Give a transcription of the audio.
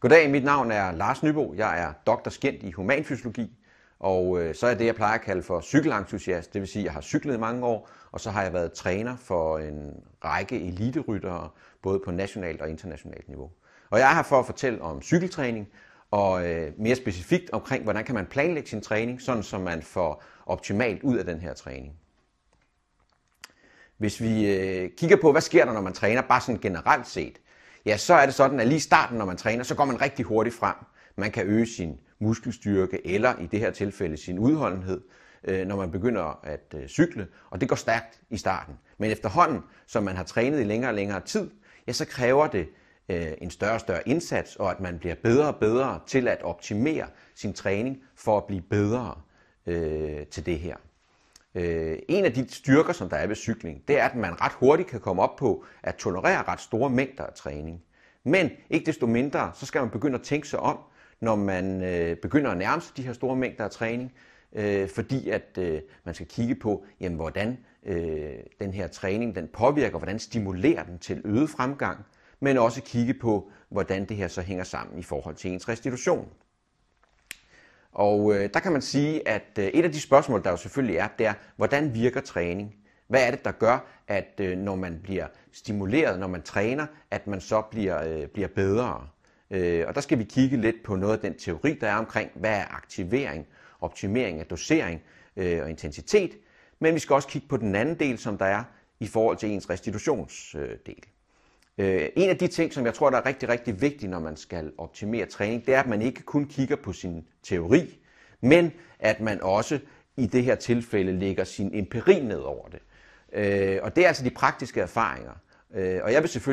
Goddag, mit navn er Lars Nybo. Jeg er doktor skændt i humanfysiologi, og øh, så er det, jeg plejer at kalde for cykelentusiast. Det vil sige, at jeg har cyklet i mange år, og så har jeg været træner for en række eliteryttere, både på nationalt og internationalt niveau. Og jeg er her for at fortælle om cykeltræning, og øh, mere specifikt omkring, hvordan kan man planlægge sin træning, sådan så man får optimalt ud af den her træning. Hvis vi øh, kigger på, hvad sker der, når man træner, bare sådan generelt set, ja, så er det sådan, at lige i starten, når man træner, så går man rigtig hurtigt frem. Man kan øge sin muskelstyrke, eller i det her tilfælde sin udholdenhed, øh, når man begynder at øh, cykle, og det går stærkt i starten. Men efterhånden, som man har trænet i længere og længere tid, ja, så kræver det øh, en større og større indsats, og at man bliver bedre og bedre til at optimere sin træning for at blive bedre øh, til det her. Øh, en af de styrker, som der er ved cykling, det er, at man ret hurtigt kan komme op på at tolerere ret store mængder af træning. Men ikke desto mindre, så skal man begynde at tænke sig om, når man øh, begynder at nærme sig de her store mængder af træning, øh, fordi at øh, man skal kigge på, jamen, hvordan øh, den her træning den påvirker, hvordan stimulerer den til øget fremgang, men også kigge på, hvordan det her så hænger sammen i forhold til ens restitution. Og øh, der kan man sige, at øh, et af de spørgsmål, der jo selvfølgelig er, det er, hvordan virker træning? Hvad er det, der gør, at øh, når man bliver stimuleret, når man træner, at man så bliver, øh, bliver bedre? Øh, og der skal vi kigge lidt på noget af den teori, der er omkring, hvad er aktivering, optimering af dosering øh, og intensitet. Men vi skal også kigge på den anden del, som der er i forhold til ens restitutionsdel. Øh, Øh, en af de ting, som jeg tror, der er rigtig, rigtig vigtigt, når man skal optimere træning, det er, at man ikke kun kigger på sin teori, men at man også i det her tilfælde lægger sin empiri ned over det. Øh, og det er altså de praktiske erfaringer. Øh, og jeg vil selvfølgelig